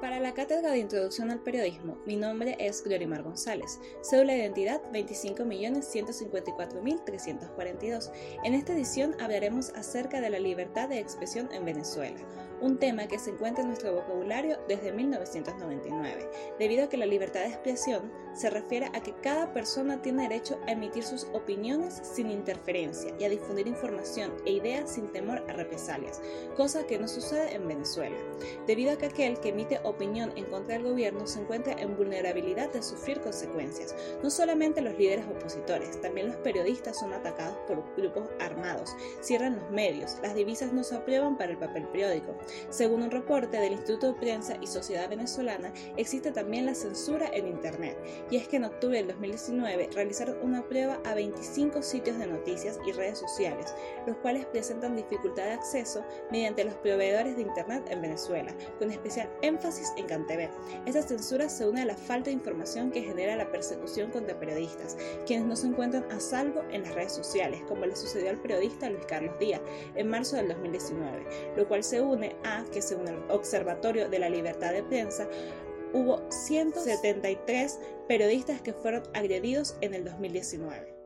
Para la cátedra de Introducción al Periodismo, mi nombre es Gliorimar González, cédula de identidad 25.154.342. En esta edición hablaremos acerca de la libertad de expresión en Venezuela, un tema que se encuentra en nuestro vocabulario desde 1999, debido a que la libertad de expresión se refiere a que cada persona tiene derecho a emitir sus opiniones sin interferencia y a difundir información e ideas sin temor a represalias, cosa que no sucede en Venezuela, debido a que aquel que emite opinión en contra del gobierno se encuentra en vulnerabilidad de sufrir consecuencias. No solamente los líderes opositores, también los periodistas son atacados por grupos armados, cierran los medios, las divisas no se aprueban para el papel periódico, según un reporte del Instituto de Prensa y Sociedad Venezolana, existe también la censura en Internet, y es que en octubre del 2019 realizaron una prueba a 25 sitios de noticias y redes sociales, los cuales presentan dificultad de acceso mediante los proveedores de Internet en Venezuela, con especial énfasis en CanTV. Esta censura se une a la falta de información que genera la persecución contra periodistas, quienes no se encuentran a salvo en las redes sociales, como le sucedió al periodista Luis Carlos Díaz en marzo del 2019, lo cual se une a que según el Observatorio de la Libertad de Prensa, hubo 173 periodistas que fueron agredidos en el 2019.